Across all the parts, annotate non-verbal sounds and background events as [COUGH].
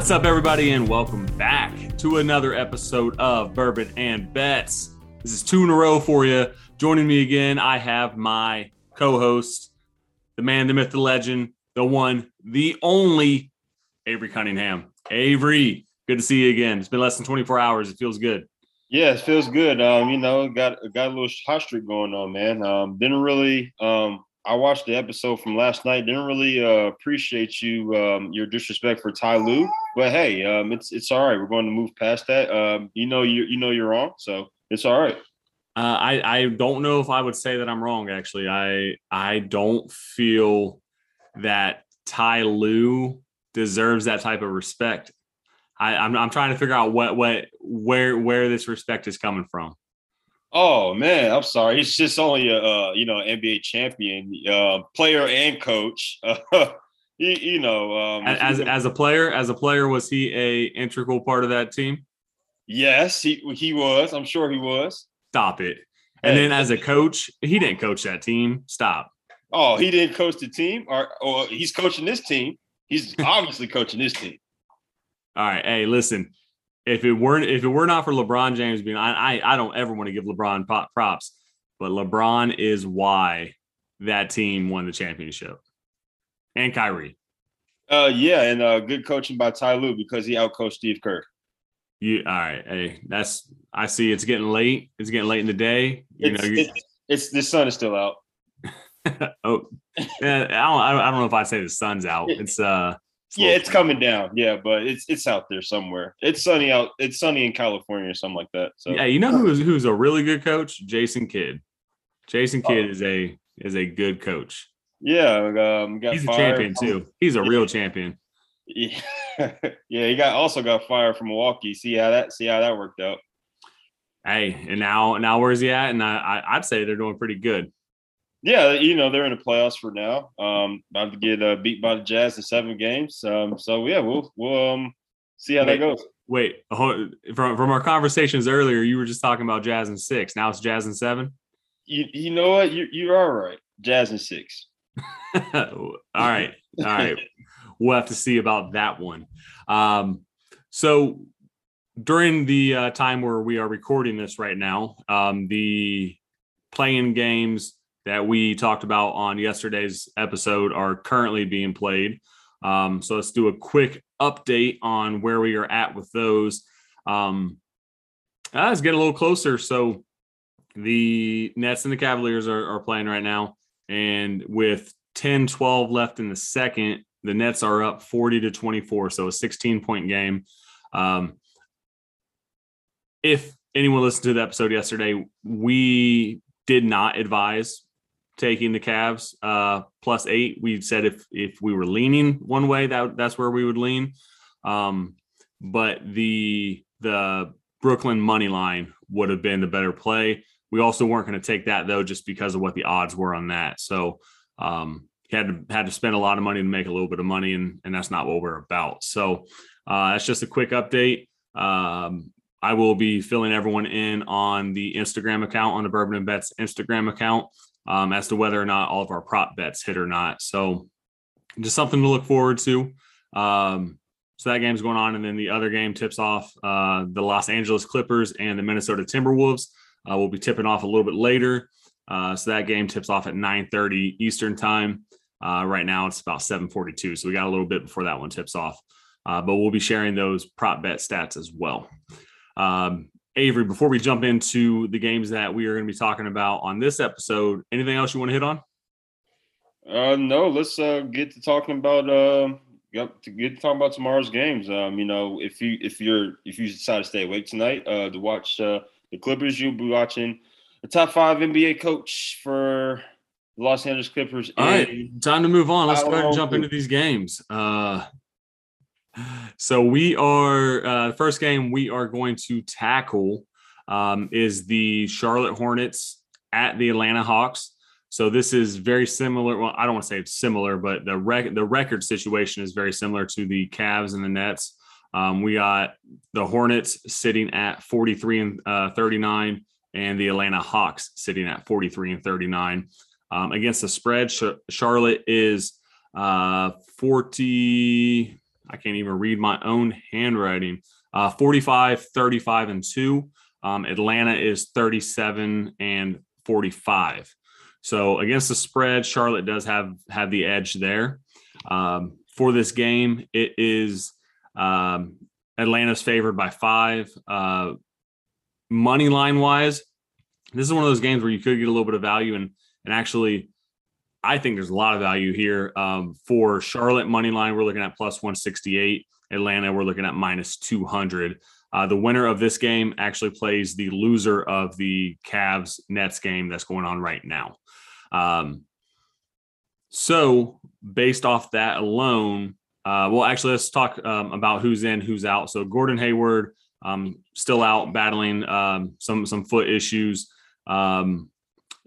What's up, everybody, and welcome back to another episode of Bourbon and Bets. This is two in a row for you. Joining me again, I have my co host, the man, the myth, the legend, the one, the only Avery Cunningham. Avery, good to see you again. It's been less than 24 hours. It feels good. Yeah, it feels good. Um, you know, got got a little hot streak going on, man. Um, didn't really um I watched the episode from last night. Didn't really uh, appreciate you um, your disrespect for Ty Lue, but hey, um, it's it's all right. We're going to move past that. Um, you know you you know you're wrong, so it's all right. Uh, I I don't know if I would say that I'm wrong. Actually, I I don't feel that Ty Lue deserves that type of respect. I, I'm I'm trying to figure out what what where where this respect is coming from. Oh man, I'm sorry. He's just only a uh, you know NBA champion, uh, player and coach. [LAUGHS] he, you know, um, as as a player, as a player, was he a integral part of that team? Yes, he he was. I'm sure he was. Stop it. And hey. then as a coach, he didn't coach that team. Stop. Oh, he didn't coach the team, or, or he's coaching this team. He's obviously coaching this team. [LAUGHS] All right. Hey, listen if it weren't if it were not for LeBron James being I I, I don't ever want to give LeBron pop props, but LeBron is why that team won the championship. And Kyrie. Uh yeah, and uh good coaching by Ty Lue because he outcoached Steve Kerr. You all right? Hey, that's I see. It's getting late. It's getting late in the day. You it's, know, it's, it's the sun is still out. [LAUGHS] oh, yeah, I don't. I don't know if I'd say the sun's out. It's uh, yeah, it's coming down. Yeah, but it's it's out there somewhere. It's sunny out. It's sunny in California or something like that. So yeah, you know who's who's a really good coach? Jason Kidd. Jason Kidd oh. is a is a good coach. Yeah, um, he's a champion too. He's a real champion. [LAUGHS] Yeah, yeah. He got also got fired from Milwaukee. See how that see how that worked out. Hey, and now now where's he at? And I, I would say they're doing pretty good. Yeah, you know they're in the playoffs for now. Um, about to get uh, beat by the Jazz in seven games. Um, so yeah, we'll we'll um see how wait, that goes. Wait, from from our conversations earlier, you were just talking about Jazz in six. Now it's Jazz in seven. You you know what? You you are right. Jazz in six. [LAUGHS] all right, all right. we'll have to see about that one. Um, so during the uh, time where we are recording this right now, um, the playing games that we talked about on yesterday's episode are currently being played. Um, so let's do a quick update on where we are at with those. Um, let's get a little closer. So the Nets and the Cavaliers are, are playing right now. And with 10 12 left in the second, the Nets are up 40 to 24. So a 16 point game. Um, if anyone listened to the episode yesterday, we did not advise taking the Cavs uh, plus eight. We said if if we were leaning one way, that that's where we would lean. Um, but the the Brooklyn money line would have been the better play. We also weren't going to take that though, just because of what the odds were on that. So um, had to had to spend a lot of money to make a little bit of money, and and that's not what we're about. So uh, that's just a quick update. Um, I will be filling everyone in on the Instagram account on the Bourbon and Bets Instagram account um, as to whether or not all of our prop bets hit or not. So just something to look forward to. Um, so that game's going on, and then the other game tips off uh, the Los Angeles Clippers and the Minnesota Timberwolves. Uh, we'll be tipping off a little bit later. Uh, so that game tips off at 9:30 Eastern time. Uh, right now it's about 7:42, so we got a little bit before that one tips off. Uh, but we'll be sharing those prop bet stats as well. Um, Avery, before we jump into the games that we are going to be talking about on this episode, anything else you want to hit on? Uh, no, let's uh, get to talking about uh, to get to talking about tomorrow's games. Um, you know, if you if you're if you decide to stay awake tonight uh, to watch uh, the Clippers, you'll be watching the top five NBA coach for the Los Angeles Clippers. All right, time to move on. Let's go ahead and jump into these games. Uh, so we are uh, first game we are going to tackle um, is the Charlotte Hornets at the Atlanta Hawks. So this is very similar. Well, I don't want to say it's similar, but the rec- the record situation is very similar to the Cavs and the Nets. Um, we got the Hornets sitting at 43 and uh, 39, and the Atlanta Hawks sitting at 43 and 39. Um, against the spread, Sh- Charlotte is uh, 40 I can't even read my own handwriting. Uh, 45, 35, and 2. Um, Atlanta is 37 and 45. So against the spread, Charlotte does have have the edge there. Um, for this game, it is um, Atlanta's favored by five. Uh, money line wise, this is one of those games where you could get a little bit of value and and actually I think there's a lot of value here. Um, for Charlotte money line, we're looking at plus 168. Atlanta, we're looking at minus 200. Uh, the winner of this game actually plays the loser of the Cavs Nets game that's going on right now. Um, so, based off that alone, uh, well, actually, let's talk um, about who's in, who's out. So, Gordon Hayward um, still out battling um, some some foot issues. Um,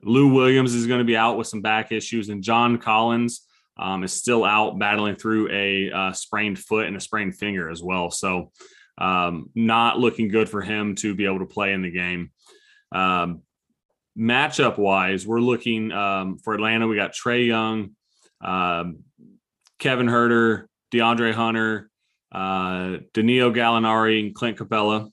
Lou Williams is going to be out with some back issues, and John Collins um, is still out battling through a uh, sprained foot and a sprained finger as well. So, um, not looking good for him to be able to play in the game. Um, matchup wise, we're looking um, for Atlanta. We got Trae Young, um, Kevin Huerter, DeAndre Hunter, uh, Danilo Gallinari, and Clint Capela,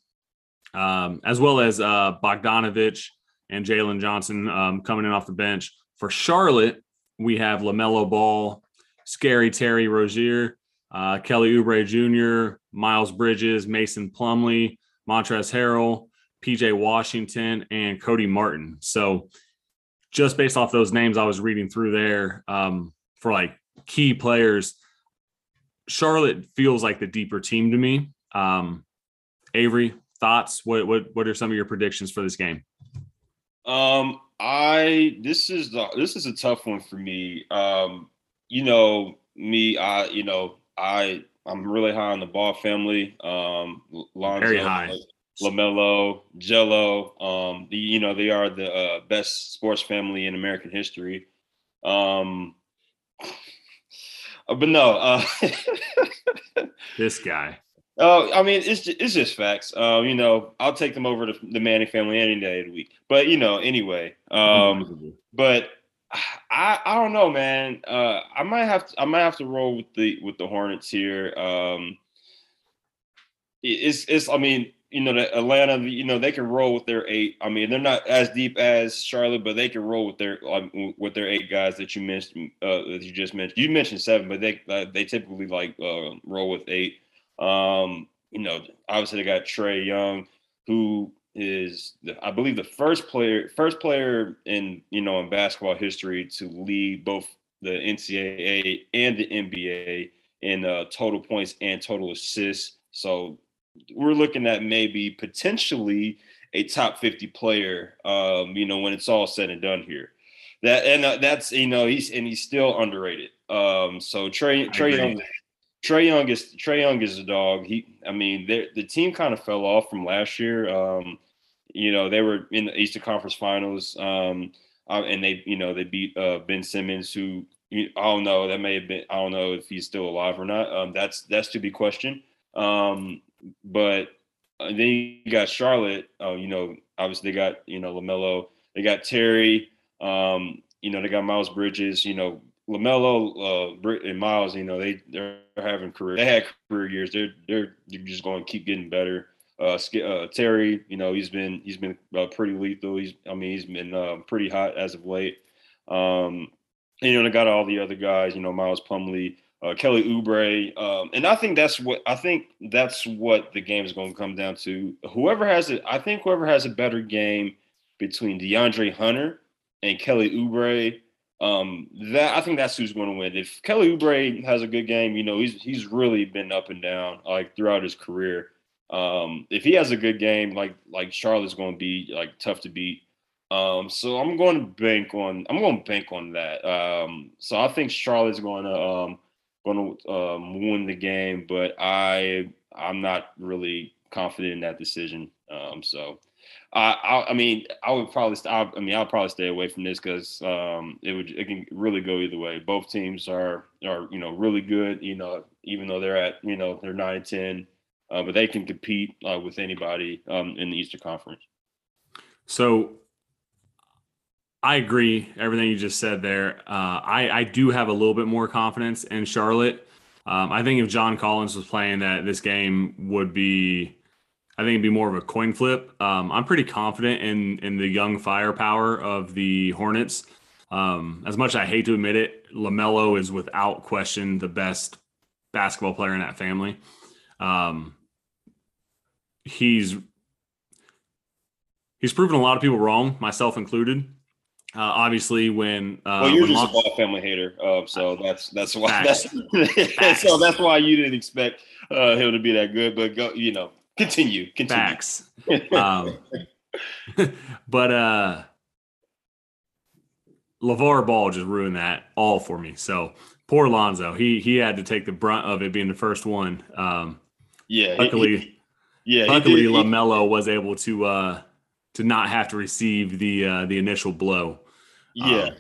um, as well as uh, Bogdanovich and Jalen Johnson um, coming in off the bench. For Charlotte, we have LaMelo Ball, Scary Terry Rozier, uh, Kelly Oubre Jr., Miles Bridges, Mason Plumlee, Montrezl Harrell, PJ Washington, and Cody Martin. So, just based off those names I was reading through there um, for like key players, Charlotte feels like the deeper team to me. Um, Avery, thoughts? What what what are some of your predictions for this game? Um, I this is the this is a tough one for me. Um, you know me, I you know I I'm really high on the Ball family. Um, Lonzo, very high. LaMelo, Gelo, um, the, you know they are the uh, best sports family in American history. Um, [SIGHS] but no, uh, [LAUGHS] this guy. Oh, I mean, it's just, it's just facts. Uh, you know, I'll take them over to the Manning family any day of the week. But you know, anyway. Um, but I I don't know, man. Uh, I might have to I might have to roll with the with the Hornets here. Um, it's it's I mean you know the Atlanta you know they can roll with their eight. I mean they're not as deep as Charlotte, but they can roll with their um, with their eight guys that you mentioned uh, that you just mentioned. You mentioned seven, but they uh, they typically like uh, roll with eight. Um, you know, obviously they got Trae Young, who is the, I believe the first player first player in you know in basketball history to lead both the NCAA and the NBA in uh, total points and total assists. So we're looking at maybe potentially a top 50 player um, you know when it's all said and done here. That and uh, that's you know he's and he's still underrated. Um so trae trae young Trae Young is Trae Young is a dog. He, I mean, the team kind of fell off from last year. Um, you know, they were in the Eastern Conference Finals, um, uh, and they, you know, they beat uh, Ben Simmons, who I don't know. That may have been. I don't know if he's still alive or not. Um, that's that's to be questioned. Um, but uh, then you got Charlotte. Uh, you know, obviously they got you know LaMelo. They got Terry. Um, you know, they got Miles Bridges. You know, LaMelo uh, and Miles, you know, they they're having career. They had career years. They're they're, they're just going to keep getting better. Uh, uh, Terry, you know, he's been he's been uh, pretty lethal. He's I mean he's been uh, pretty hot as of late. Um, and, you know, they got all the other guys. You know, Miles Plumlee, uh, Kelly Oubre, um, and I think that's what I think that's what the game is going to come down to. Whoever has it, I think whoever has a better game between DeAndre Hunter and Kelly Oubre um, that I think that's who's going to win. If Kelly Oubre has a good game, you know, he's he's really been up and down like throughout his career. Um, if he has a good game, like like Charlotte's going to be like tough to beat. Um, so I'm going to bank on I'm going to bank on that. Um, so I think Charlotte's going to um, going to um, win the game, but I I'm not really confident in that decision. Um, so I, I, mean, I would probably, I, I mean, I'll probably stay away from this because um, it would, it can really go either way. Both teams are, are, you know, really good. You know, even though they're at, you know, they're nine ten, uh, but they can compete uh, with anybody um, in the Eastern Conference. So, I agree everything you just said there. Uh, I, I do have a little bit more confidence in Charlotte. Um, I think if John Collins was playing, that this game would be, I think it'd be more of a coin flip. Um, I'm pretty confident in in the young firepower of the Hornets. Um, as much as I hate to admit it, LaMelo is without question the best basketball player in that family. Um, he's he's proven a lot of people wrong, myself included. Uh, obviously, when uh, well, you're when just Lon- a ball family hater, uh, so that's that's why that's [LAUGHS] so that's why you didn't expect uh, him to be that good. But go, you know, continue, continue. facts. um, [LAUGHS] but uh, LeVar Ball just ruined that all for me. So poor Lonzo. He he had to take the brunt of it being the first one. Um, yeah, luckily, he- yeah. he luckily did- Lamelo was able to uh, to not have to receive the uh, the initial blow. Yeah. Um,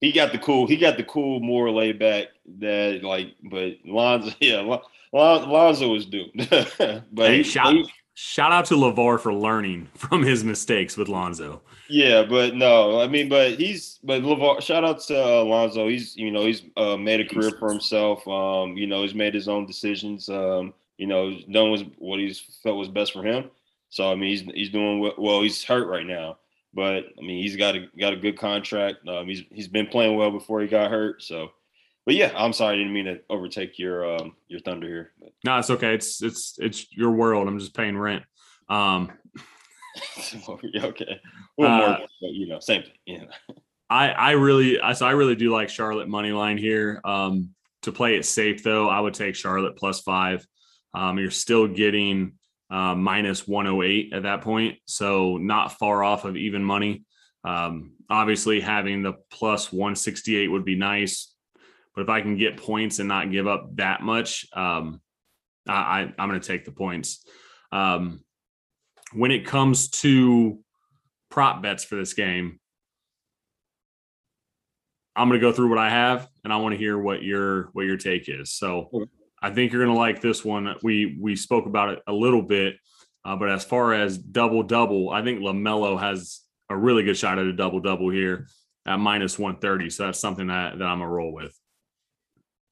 he got the cool. He got the cool, more laid back. That like, but Lonzo, [LAUGHS] yeah, Lon- Lon- Lonzo was doomed. [LAUGHS] but Hey, he- shout he- shout out to Levar for learning [LAUGHS] from his mistakes with Lonzo. yeah, but no, I mean, but he's but Levar. Shout out to uh, Lonzo. He's you know he's uh, made a career for himself. Um, you know he's made his own decisions. Um, you know done was what he's felt was best for him. So I mean he's he's doing well. well he's hurt right now, but I mean he's got a got a good contract. Um, he's he's been playing well before he got hurt. So, but yeah, I'm sorry, I didn't mean to overtake your um your thunder here. But, No, it's okay. It's it's it's your world. I'm just paying rent. Um, [LAUGHS] okay, well, more, Uh, but, you know, same thing. Yeah. I I really I so I really do like Charlotte money line here. Um, to play it safe though, I would take Charlotte plus five. Um, you're still getting uh, minus 108 at that point, so not far off of even money. Um, obviously, having the plus 168 would be nice, but if I can get points and not give up that much, um, I, I'm going to take the points. Um, when it comes to prop bets for this game, I'm going to go through what I have, and I want to hear what your what your take is. So, I think you're going to like this one. We we spoke about it a little bit, uh, but as far as double double, I think Lamelo has a really good shot at a double double here at minus 130. So that's something that that I'm a roll with.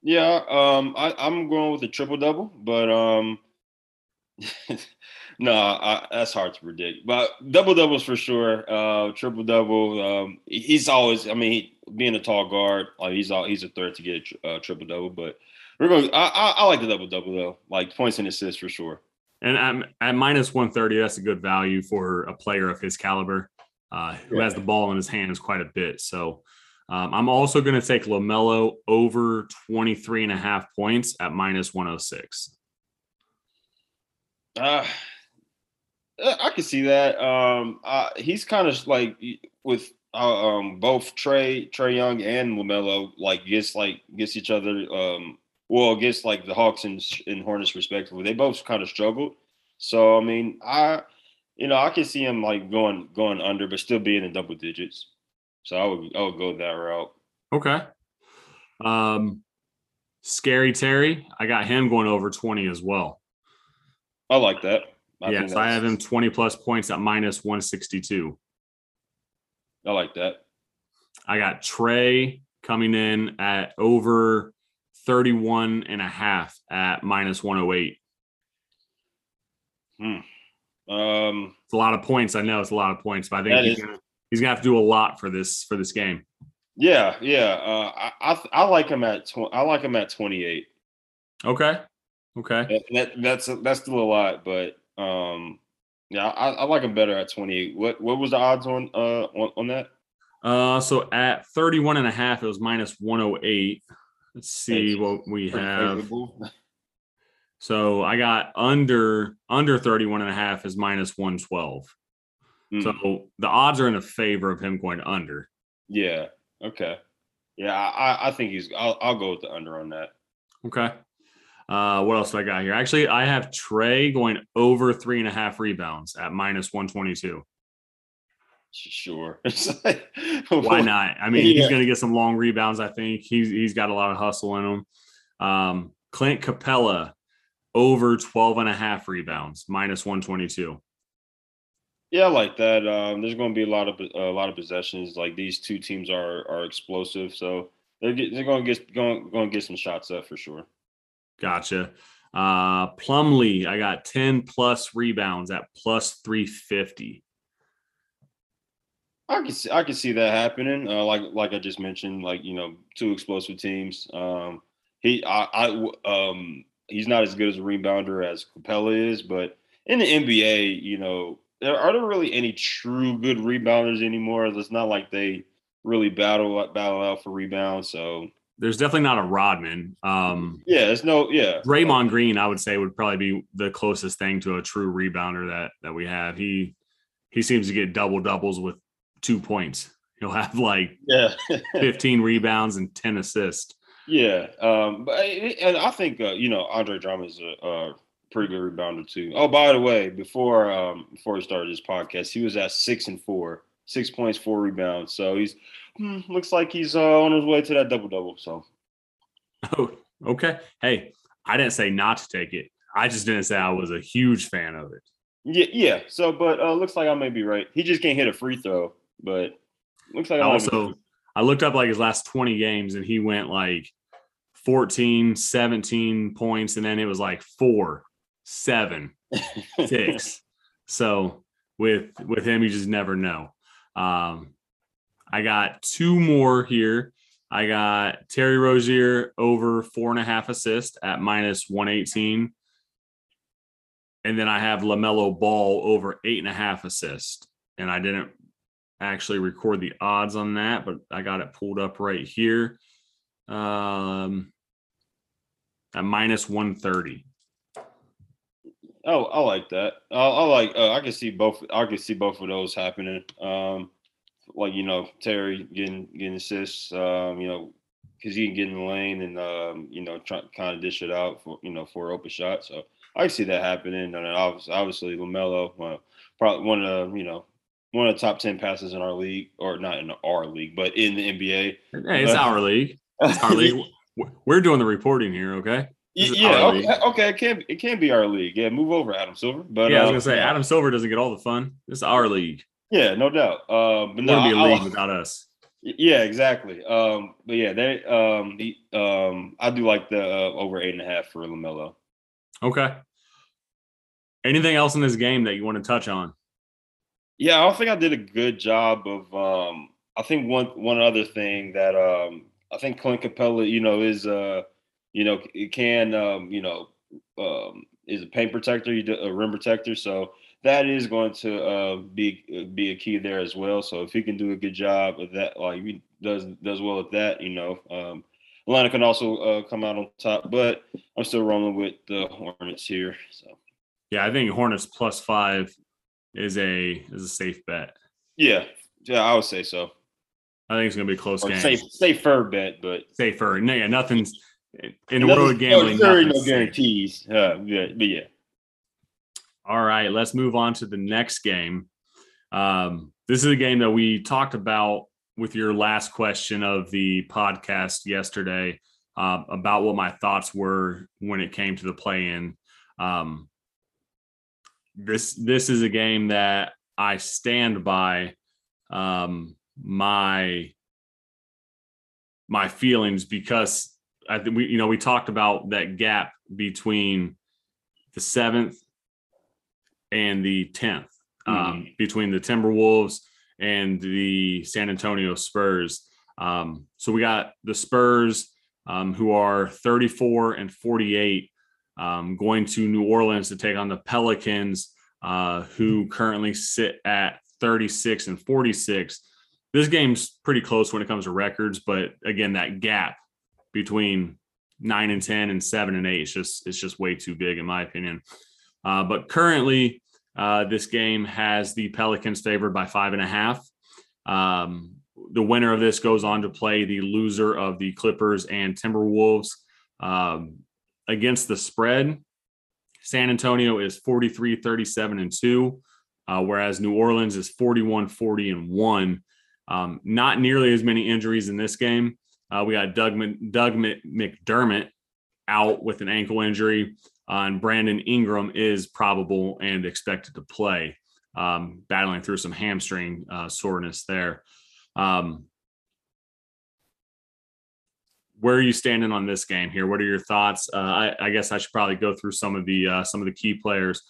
Yeah, um, I, I'm going with a triple double, but um, [LAUGHS] no, I, that's hard to predict. But double doubles for sure. Uh, triple double. Um, he's always. I mean, he, being a tall guard, like he's all he's a threat to get a uh, triple double. But we're going. I, I, I like the double double though, like points and assists for sure. And at, at minus 130, that's a good value for a player of his caliber uh, who has the ball in his hands quite a bit. So um, I'm also going to take LaMelo over 23 and a half points at minus 106. Uh, I can see that. Um, uh, he's kind of like with uh, um both Trae Trae Young and Lamelo like gets like gets each other um well against like the Hawks and, and Hornets respectively. They both kind of struggled. So I mean, I you know I can see him like going going under, but still being in double digits. So I would I would go that route. Okay. Um, Scary Terry, I got him going over 20 as well. I like that. I yes, I have him 20 plus points at minus 162. I like that. I got Trae coming in at over 31 and a half at minus 108. Um, It's a lot of points. I know it's a lot of points, but I think he's is- gonna, he's gonna have to do a lot for this for this game. yeah, yeah. Uh, I, I I like him at tw- I like him at twenty eight. Okay. Okay. That, that that's that's still a lot, but um, yeah, I, I like him better at 28. What what was the odds on uh on, on that? Uh so at 31 and a half, it was minus 108. Let's see That's what we have. favorable. [LAUGHS] So I got under under 31 and a half is minus 112. Hmm, So the odds are in the favor of him going under. yeah, okay, yeah, I I think he's. I'll I'll go with the under on that. Okay. Uh, what else do I got here? Actually, I have Trae going over three and a half rebounds at minus 122. Sure. [LAUGHS] Like- Why not? I mean, he's going to get some long rebounds. I think he's he's got a lot of hustle in him. Um, Clint Capela over 12 and a half rebounds, minus 122. Yeah, I like that. Um, there's going to be a lot of a lot of possessions. Like these two teams are are explosive, so they're get, they're going to get going going to get some shots up for sure. Gotcha. Uh, Plumlee, I got 10 plus rebounds at plus 350. I can see, I can see that happening. Uh, like like I just mentioned, like you know, two explosive teams. Um, he I, I um he's not as good as a rebounder as Capela is, but in the NBA, you know, there are there really any true good rebounders anymore? It's not like they really battle battle out for rebounds. So there's definitely not a Rodman. Um, yeah, it's no yeah. Draymond Green, I would say, would probably be the closest thing to a true rebounder that that we have. He he seems to get double doubles with two points. He'll have like [LAUGHS] yeah, 15 rebounds and 10 assists. Yeah, um, but and I think uh, you know Andre Drummond is a, a, pretty good rebounder too. Oh, by the way, before um, before we started this podcast, he was at six and four, six points, four rebounds. So he's hmm, looks like he's uh, on his way to that double double. So, oh, okay. Hey, I didn't say not to take it. I just didn't say I was a huge fan of it. Yeah, yeah. So, but uh, looks like I may be right. He just can't hit a free throw, but looks like I also. I looked up like his last 20 games and he went like 14, 17 points, and then it was like four, seven, [LAUGHS] six. So with with him, you just never know. Um, I got two more here. I got Terry Rozier over four and a half assists at minus 118. And then I have LaMelo Ball over eight and a half assists. And I didn't actually record the odds on that, but I got it pulled up right here. Um, at minus 130. Oh, I like that. I, I like. Uh, I can see both. I can see both of those happening. Um, like you know, Terry getting getting assists. Um, you know, because he can get in the lane and um, you know, try kind of dish it out for you know for open shot. So I can see that happening. And then obviously, obviously Lamelo, well, probably one of the you know one of the top ten passes in our league, or not in our league, but in the NBA. Hey, it's our league. It's our league. [LAUGHS] We're doing the reporting here, okay? Yeah, okay, okay, it can it can be our league. Yeah, move over, Adam Silver. But yeah, I was gonna say Adam Silver doesn't get all the fun. This is our league. Yeah, no doubt. Uh, but no, be a league without us. Yeah, exactly. Um, but yeah, they um, the, um, I do like the uh, over eight and a half for Lamelo. Okay. Anything else in this game that you want to touch on? Yeah, I don't think I did a good job of. Um, I think one one other thing that um, I think Clint Capela, you know, is uh, you know, it can um, you know, um, is a paint protector, a rim protector. So that is going to uh, be uh, be a key there as well. So if he can do a good job of that, like he does does well at that, you know, um, Atlanta can also uh, come out on top. But I'm still rolling with the Hornets here. So yeah, I think Hornets plus five is a is a safe bet. Yeah, yeah, I would say so. I think it's going to be a close or game. Safe, safer bet, but safer. No, yeah, nothing's in the world of gambling. No, no guarantees. Uh, yeah, but yeah. All right, let's move on to the next game. Um, this is a game that we talked about with your last question of the podcast yesterday uh, about what my thoughts were when it came to the play-in. Um, this this is a game that I stand by. Um, my my feelings because I think we you know we talked about that gap between the seventh and the 10th um, mm-hmm. between the Timberwolves and the San Antonio Spurs. Um, so we got the Spurs um, who are 34 and 48 um, going to New Orleans to take on the Pelicans uh, who currently sit at 36 and 46 this game's pretty close when it comes to records, but again, that gap between nine and ten and seven and eight is just it's just way too big in my opinion. Uh, but currently, uh, this game has the Pelicans favored by five and a half. Um, the winner of this goes on to play the loser of the Clippers and Timberwolves um, against the spread. San Antonio is 43, 37, and 2, uh, whereas New Orleans is 41, 40, and 1. Um, not nearly as many injuries in this game. Uh, we got Doug, Doug McDermott out with an ankle injury, uh, and Brandon Ingram is probable and expected to play, um, battling through some hamstring uh, soreness there. Um, where are you standing on this game here? What are your thoughts? Uh, I, I, guess I should probably go through some of the uh, some of the key players.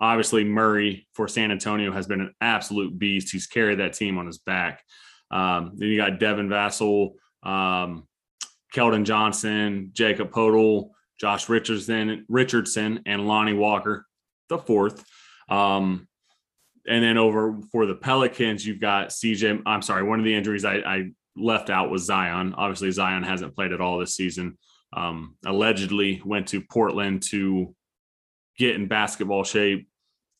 Obviously, Murray for San Antonio has been an absolute beast. He's carried that team on his back. Um, then you got Devin Vassell, um, Keldon Johnson, Jakob Poeltl, Josh Richardson, Richardson, and Lonnie Walker, the fourth. Um, and then over for the Pelicans, you've got CJ. I'm sorry, one of the injuries I, I left out was Zion. Obviously, Zion hasn't played at all this season. Um, allegedly went to Portland to get in basketball shape.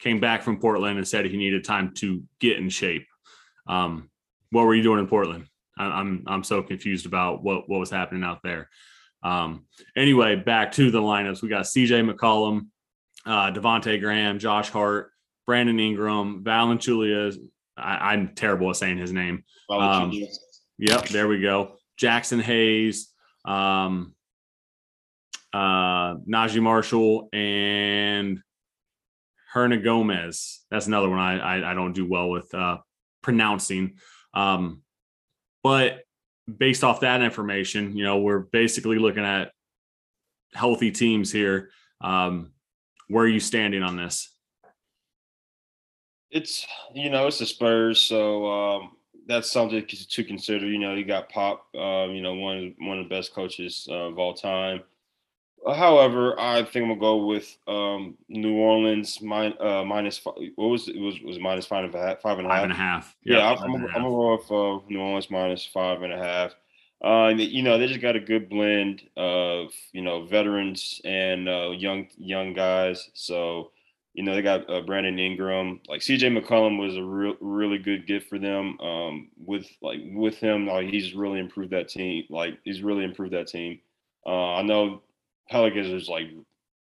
Came back from Portland and said he needed time to get in shape. Um, what were you doing in Portland? I, am I'm so confused about what what was happening out there. Um, anyway, back to the lineups. We got C.J. McCollum, uh, Devonte Graham, Josh Hart, Brandon Ingram, Valanciunas. I, am terrible at saying his name. Um, yep, there we go. Jaxson Hayes, um, uh, Naji Marshall, and Hernangomez. That's another one I, I, I don't do well with uh, pronouncing. Um, but based off that information, you know, we're basically looking at healthy teams here. Um, where are you standing on this? It's you know it's the Spurs, so um, that's something to consider. You know, you got Pop, um, you know, one one of the best coaches uh, of all time. However, I think I'm gonna go with um, New Orleans min, uh, minus five, what was it? was was minus five and a half, five and a half. Five and a half. Yeah, I'm, I'm, I'm, gonna go with uh, New Orleans minus five and a half. Uh, you know, they just got a good blend of you know veterans and uh, young young guys. So you know they got uh, Brandon Ingram, like C.J. McCollum was a real really good gift for them. Um, with like with him, like he's really improved that team. Like he's really improved that team. Uh, I know Pelicans has like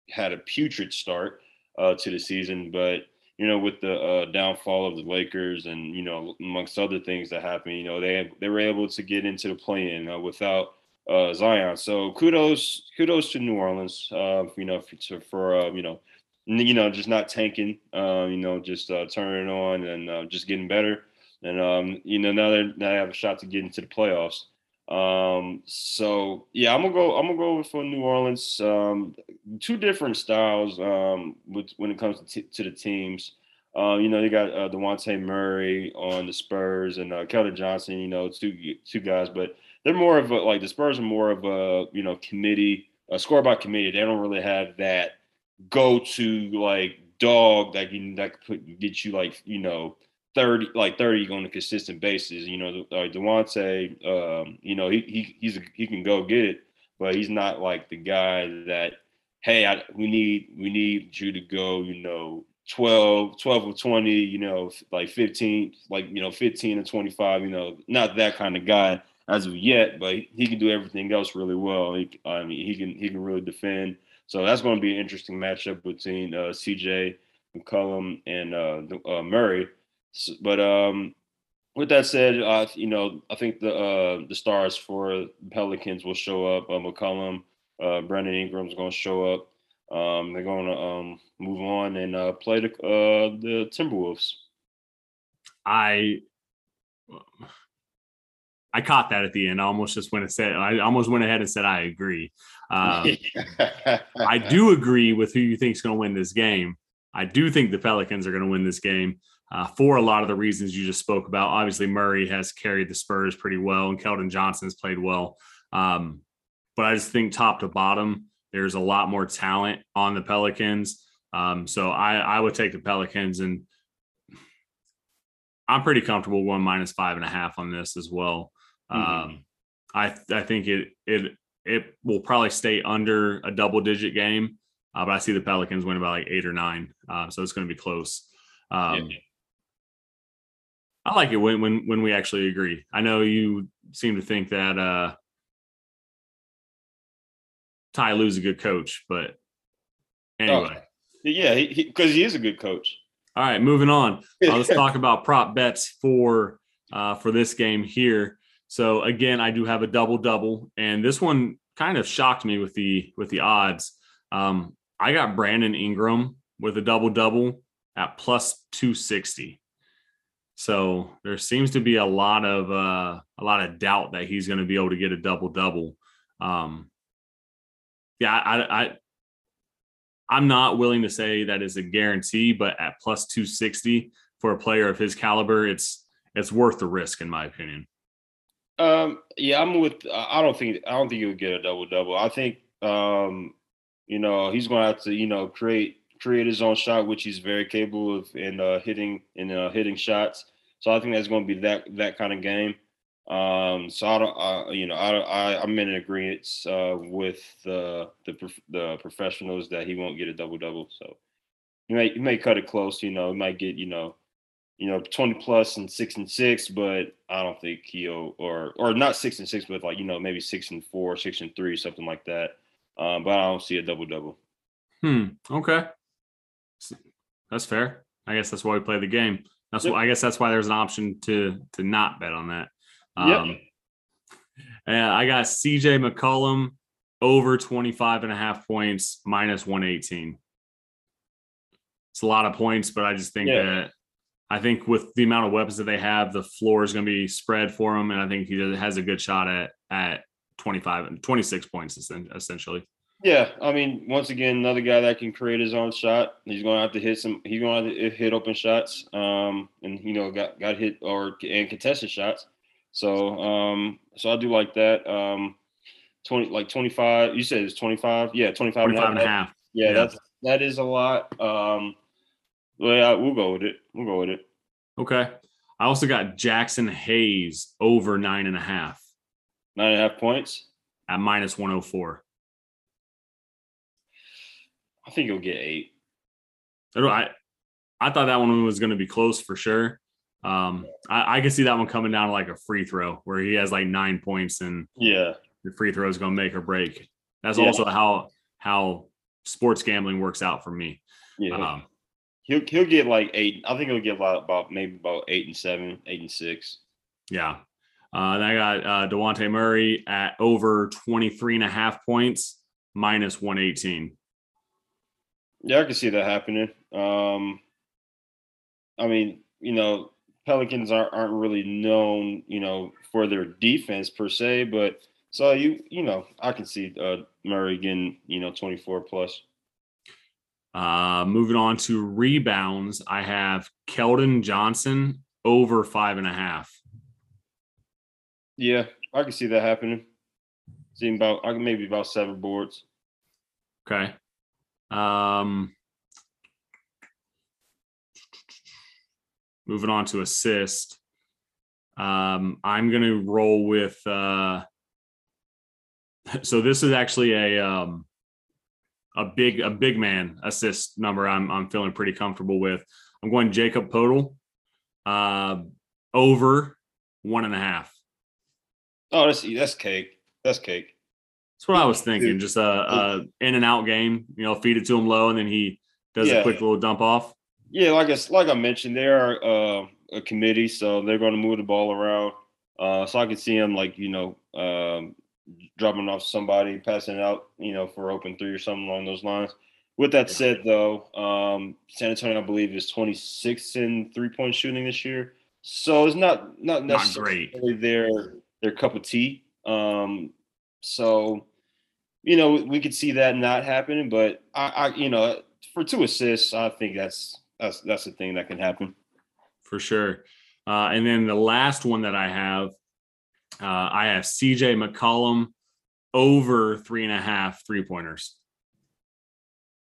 had a putrid start uh, to the season, but you know, with the uh, downfall of the Lakers and you know, amongst other things that happened, you know, they they were able to get into the play-in uh, without uh, Zion. So kudos kudos to New Orleans, uh, you know, for, for uh, you know, you know, just not tanking, uh, you know, just uh, turning it on and just getting better. And um, you know, now they now they have a shot to get into the playoffs. Um, so yeah, I'm gonna go. I'm gonna go for New Orleans. Um, two different styles um, with, when it comes to, t- to the teams. Uh, you know, you got uh, Dejounte Murray on the Spurs and uh, Keldon Johnson. You know, two two guys, but they're more of a like the Spurs are more of a you know committee, a score by committee. They don't really have that go to like dog that can that could put, get you like you know 30 like 30 on a consistent basis. You know, uh, Dejounte, um, you know, he he he's a, he can go get it, but he's not like the guy that hey, I, we need we need you to go, you know, 12 12 or 20, you know, like 15, like you know, 15 or 25, you know, not that kind of guy as of yet, but he can do everything else really well. He, I mean, he can he can really defend. So that's going to be an interesting matchup between uh, CJ McCollum and uh, uh, Murray. But um, with that said, uh, you know, I think the uh, the stars for Pelicans will show up. Uh, McCollum, uh, Brandon Ingram's going to show up. Um, they're going to um, move on and uh, play the uh, the Timberwolves. I I caught that at the end. I almost just went and said I almost went ahead and said I agree. Um, I do [LAUGHS] agree with who you think is going to win this game. I do think the Pelicans are going to win this game uh, for a lot of the reasons you just spoke about. Obviously, Murray has carried the Spurs pretty well, and Keldon Johnson's played well. Um, but I just think top to bottom, there's a lot more talent on the Pelicans. Um, so I, I would take the Pelicans, and I'm pretty comfortable one minus five and a half on this as well. Mm-hmm. Um, I I think it it it will probably stay under a double digit game, uh, but I see the Pelicans win by like eight or nine, uh, so it's going to be close. Um, yeah. I like it when when when we actually agree. I know you seem to think that uh Ty Lue's a good coach, but anyway. Oh, yeah, because he, he, he, is a good coach. All right, moving on. Uh, let's [LAUGHS] talk about prop bets for uh, for this game here. So again, I do have a double double, and this one kind of shocked me with the with the odds. Um, I got Brandon Ingram with a double double at plus two sixty. So there seems to be a lot of uh, a lot of doubt that he's going to be able to get a double double. Um, yeah, I, I, I'm not willing to say that is a guarantee, but at plus 260 for a player of his caliber, it's it's worth the risk in my opinion. Um, yeah, I'm with. I don't think I don't think he'll get a double double. I think um, you know he's going to have to you know create create his own shot, which he's very capable of in uh, hitting in uh, hitting shots. So I think that's going to be that that kind of game. Um, so I don't, uh, you know, I, I I'm in agreement uh, with the the the professionals that he won't get a double double. So he may he may cut it close. You know, he might get you know, you know, 20 plus and six and six, but I don't think he'll or or not six and six, but like you know maybe six and four, six and three, something like that. Um, but I don't see a double double. Hmm. Okay. That's fair. I guess that's why we play the game. That's yep. why I guess that's why there's an option to to not bet on that. Um, yep. And I got CJ McCollum over 25 and a half points minus 118. It's a lot of points, but I just think yeah. that I think with the amount of weapons that they have, the floor is going to be spread for him. And I think he has a good shot at, at 25 and 26 points essentially. Yeah, I mean, once again, another guy that can create his own shot. He's going to have to hit some. He's going to have to hit open shots, um, and you know, got got hit or and contested shots. So, um, so I do like that. Um, twenty like twenty five. You said it's twenty five. Yeah, 25, 25 and a half. Yeah, yeah, that's that is a lot. Um, well, yeah, we'll go with it. We'll go with it. Okay. I also got Jaxson Hayes over nine and a half. Nine and a half points at minus one hundred oh four. I think he'll get eight. I I thought that one was going to be close for sure. Um, I, I can see that one coming down to like a free throw where he has like nine points and yeah, the free throw is going to make or break. That's yeah. also how how sports gambling works out for me. Yeah, um, he'll he'll get like eight. I think he'll get about, about maybe about eight and seven, eight and six. Yeah. Uh, then I got uh, Dejounte Murray at over 23 and a half points, minus 118. Yeah, I can see that happening. Um, I mean, you know, Pelicans aren't, aren't really known, you know, for their defense per se, but so you, you know, I can see uh, Murray getting, you know, 24 plus. Uh, moving on to rebounds, I have Keldon Johnson over five and a half. Yeah, I can see that happening. Seeing about, I can maybe about seven boards. Okay. Um, moving on to assist. Um, I'm going to roll with. Uh, [LAUGHS] so this is actually a um, a big a big man assist number. I'm I'm feeling pretty comfortable with. I'm going Jakob Poeltl uh, over one and a half. Oh, that's that's cake. That's cake. That's what I was thinking. Just a, a, in and out game. You know, feed it to him low, and then he does yeah. a quick little dump off. Yeah, like I like I mentioned, they are uh, a committee, so they're going to move the ball around. Uh, so I could see him like you know um, dropping off somebody, passing out, you know, for open three or something along those lines. With that said, though, um, San Antonio, I believe, is 26 in three point shooting this year, so it's not not necessarily not their their cup of tea. Um, so, you know, we could see that not happening, but I, I, you know, for two assists, I think that's that's that's the thing that can happen. For sure. Uh, and then the last one that I have, uh, I have CJ McCollum over three and a half three pointers.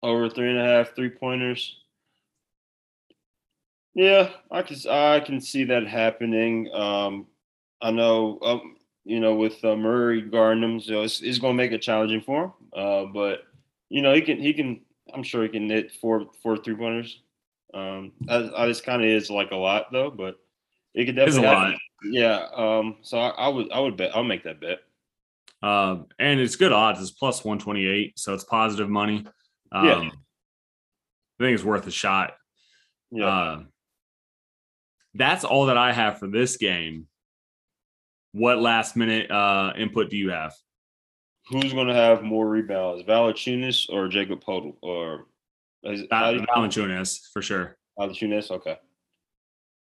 Over three and a half three pointers. Yeah, I can I can see that happening. Um, I know um, you know, with uh, Murray guarding him, so it's, it's going to make it challenging for him. Uh, but you know, he can he can. I'm sure he can hit four four three pointers. Um, I, I just kind of is like a lot though, but it could definitely. It's a lot. Yeah. Um. So I, I, would I would bet I'll make that bet. Um, and it's good odds. It's plus one twenty eight, so it's positive money. Um, yeah. I think it's worth a shot. Yeah. Uh, that's all that I have for this game what last minute uh, input do you have? Who's going to have more rebounds, Valachunas or Jakob Poeltl? Or is, Valanciunas for sure. Valachunas, okay.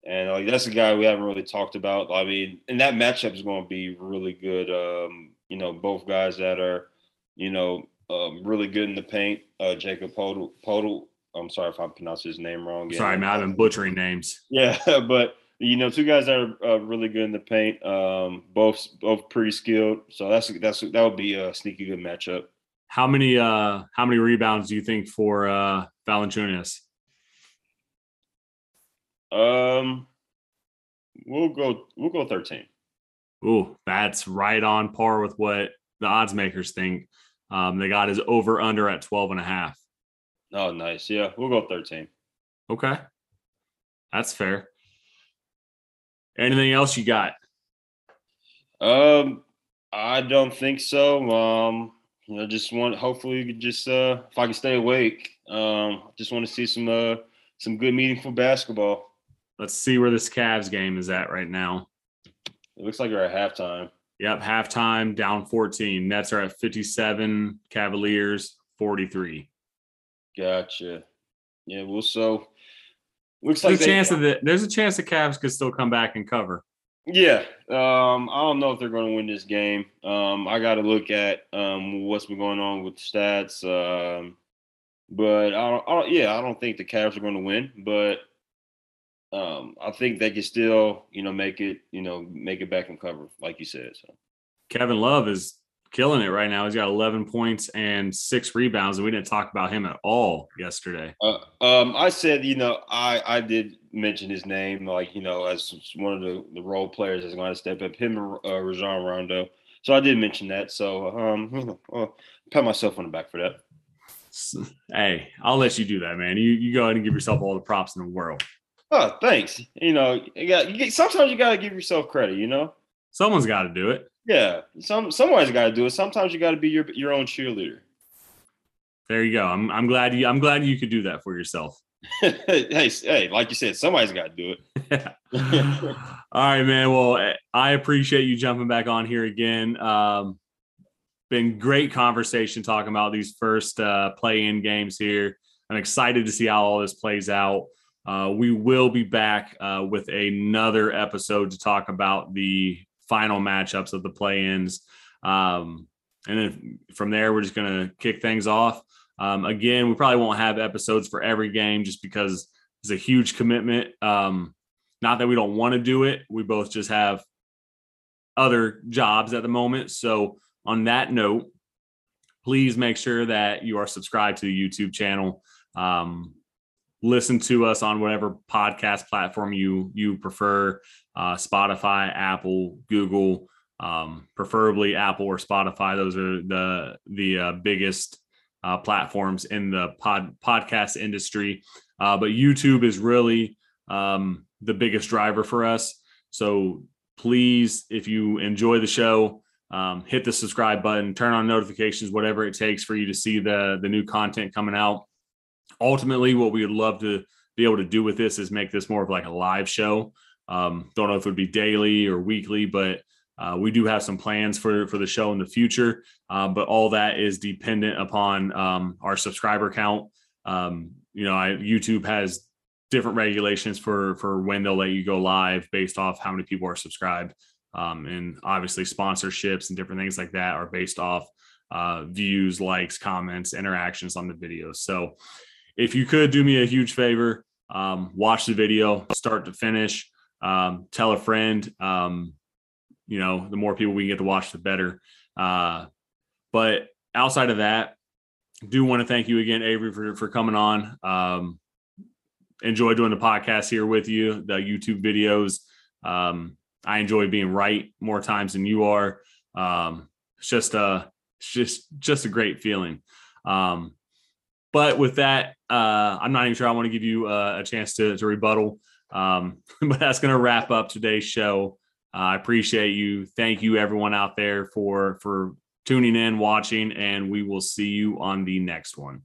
And like that's a guy we haven't really talked about. I mean, and that matchup is going to be really good. Um, you know, both guys that are, you know, um, really good in the paint. Uh, Jakob Poeltl, Poeltl. I'm sorry if I pronounced his name wrong. Sorry, man, I've been butchering names. Yeah, [LAUGHS] but you know, two guys that are uh, really good in the paint. Um, both both pretty skilled. So that's that's that would be a sneaky good matchup. How many uh how many rebounds do you think for uh Valanciunas? Um, we'll go we'll go 13. Ooh, that's right on par with what the odds makers think. Um, they got his over under at 12 and a half. Oh, nice. Yeah, we'll go 13. Okay. That's fair. Anything else you got? Um, I don't think so. Um, you know, just want hopefully you could just uh if I can stay awake. Um, just want to see some uh some good meaningful basketball. Let's see where this Cavs game is at right now. It looks like we're at halftime. Yep, halftime down 14. Nets are at 57, Cavaliers 43. Gotcha. Yeah, well, so looks there's like a chance that there's a chance the Cavs could still come back and cover. Yeah, um, I don't know if they're going to win this game. Um, I got to look at um, what's been going on with the stats. Um, but I don't, I don't, yeah, I don't think the Cavs are going to win. But um, I think they can still, you know, make it, you know, make it back and cover, like you said. So Kevin Love is killing it right now. He's got 11 points and six rebounds, and we didn't talk about him at all yesterday. Uh, um, I said, you know, I I did mention his name, like you know, as one of the, the role players that's going to step up. Him and uh, Rajon Rondo. So I did mention that. So um, you know, I'll pat myself on the back for that. Hey, I'll let you do that, man. You you go ahead and give yourself all the props in the world. Oh, thanks. You know, you got you get, sometimes you got to give yourself credit. You know, someone's got to do it. Yeah, some someone's got to do it. Sometimes you got to be your your own cheerleader. There you go. I'm I'm glad you I'm glad you could do that for yourself. [LAUGHS] hey, hey, like you said, somebody's got to do it. [LAUGHS] All right, man. Well, I appreciate you jumping back on here again. Um, been great conversation talking about these first uh, play-in games here. I'm excited to see how all this plays out. Uh, we will be back uh, with another episode to talk about the final matchups of the play-ins. Um, and then from there, we're just going to kick things off. Um, again, we probably won't have episodes for every game just because it's a huge commitment. Um, not that we don't want to do it, we both just have other jobs at the moment. So, on that note, please make sure that you are subscribed to the YouTube channel. Um, listen to us on whatever podcast platform you you prefer uh, spotify apple google um, preferably apple or spotify. Those are the the uh, biggest uh, platforms in the pod podcast industry. Uh, but youtube is really um, the biggest driver for us. So please if you enjoy the show um, hit the subscribe button turn on notifications whatever it takes for you to see the the new content coming out ultimately what we would love to be able to do with this is make this more of like a live show. Um, don't know if it would be daily or weekly but uh, we do have some plans for for the show in the future. Uh, but all that is dependent upon um, our subscriber count. Um, you know I, youtube has different regulations for for when they'll let you go live based off how many people are subscribed. Um, and obviously sponsorships and different things like that are based off uh, views likes comments interactions on the videos so if you could do me a huge favor, um, watch the video start to finish. Um, tell a friend. Um, you know, the more people we get to watch, the better. Uh, but outside of that, do want to thank you again, Avery, for for coming on. Um, enjoy doing the podcast here with you, the YouTube videos. Um, I enjoy being right more times than you are. Um, it's just a, it's just just a great feeling. Um, but with that, uh, I'm not even sure I want to give you uh, a chance to, to rebuttal. Um, [LAUGHS] but that's going to wrap up today's show. Uh, I appreciate you. Thank you, everyone out there, for for tuning in, watching, and we will see you on the next one.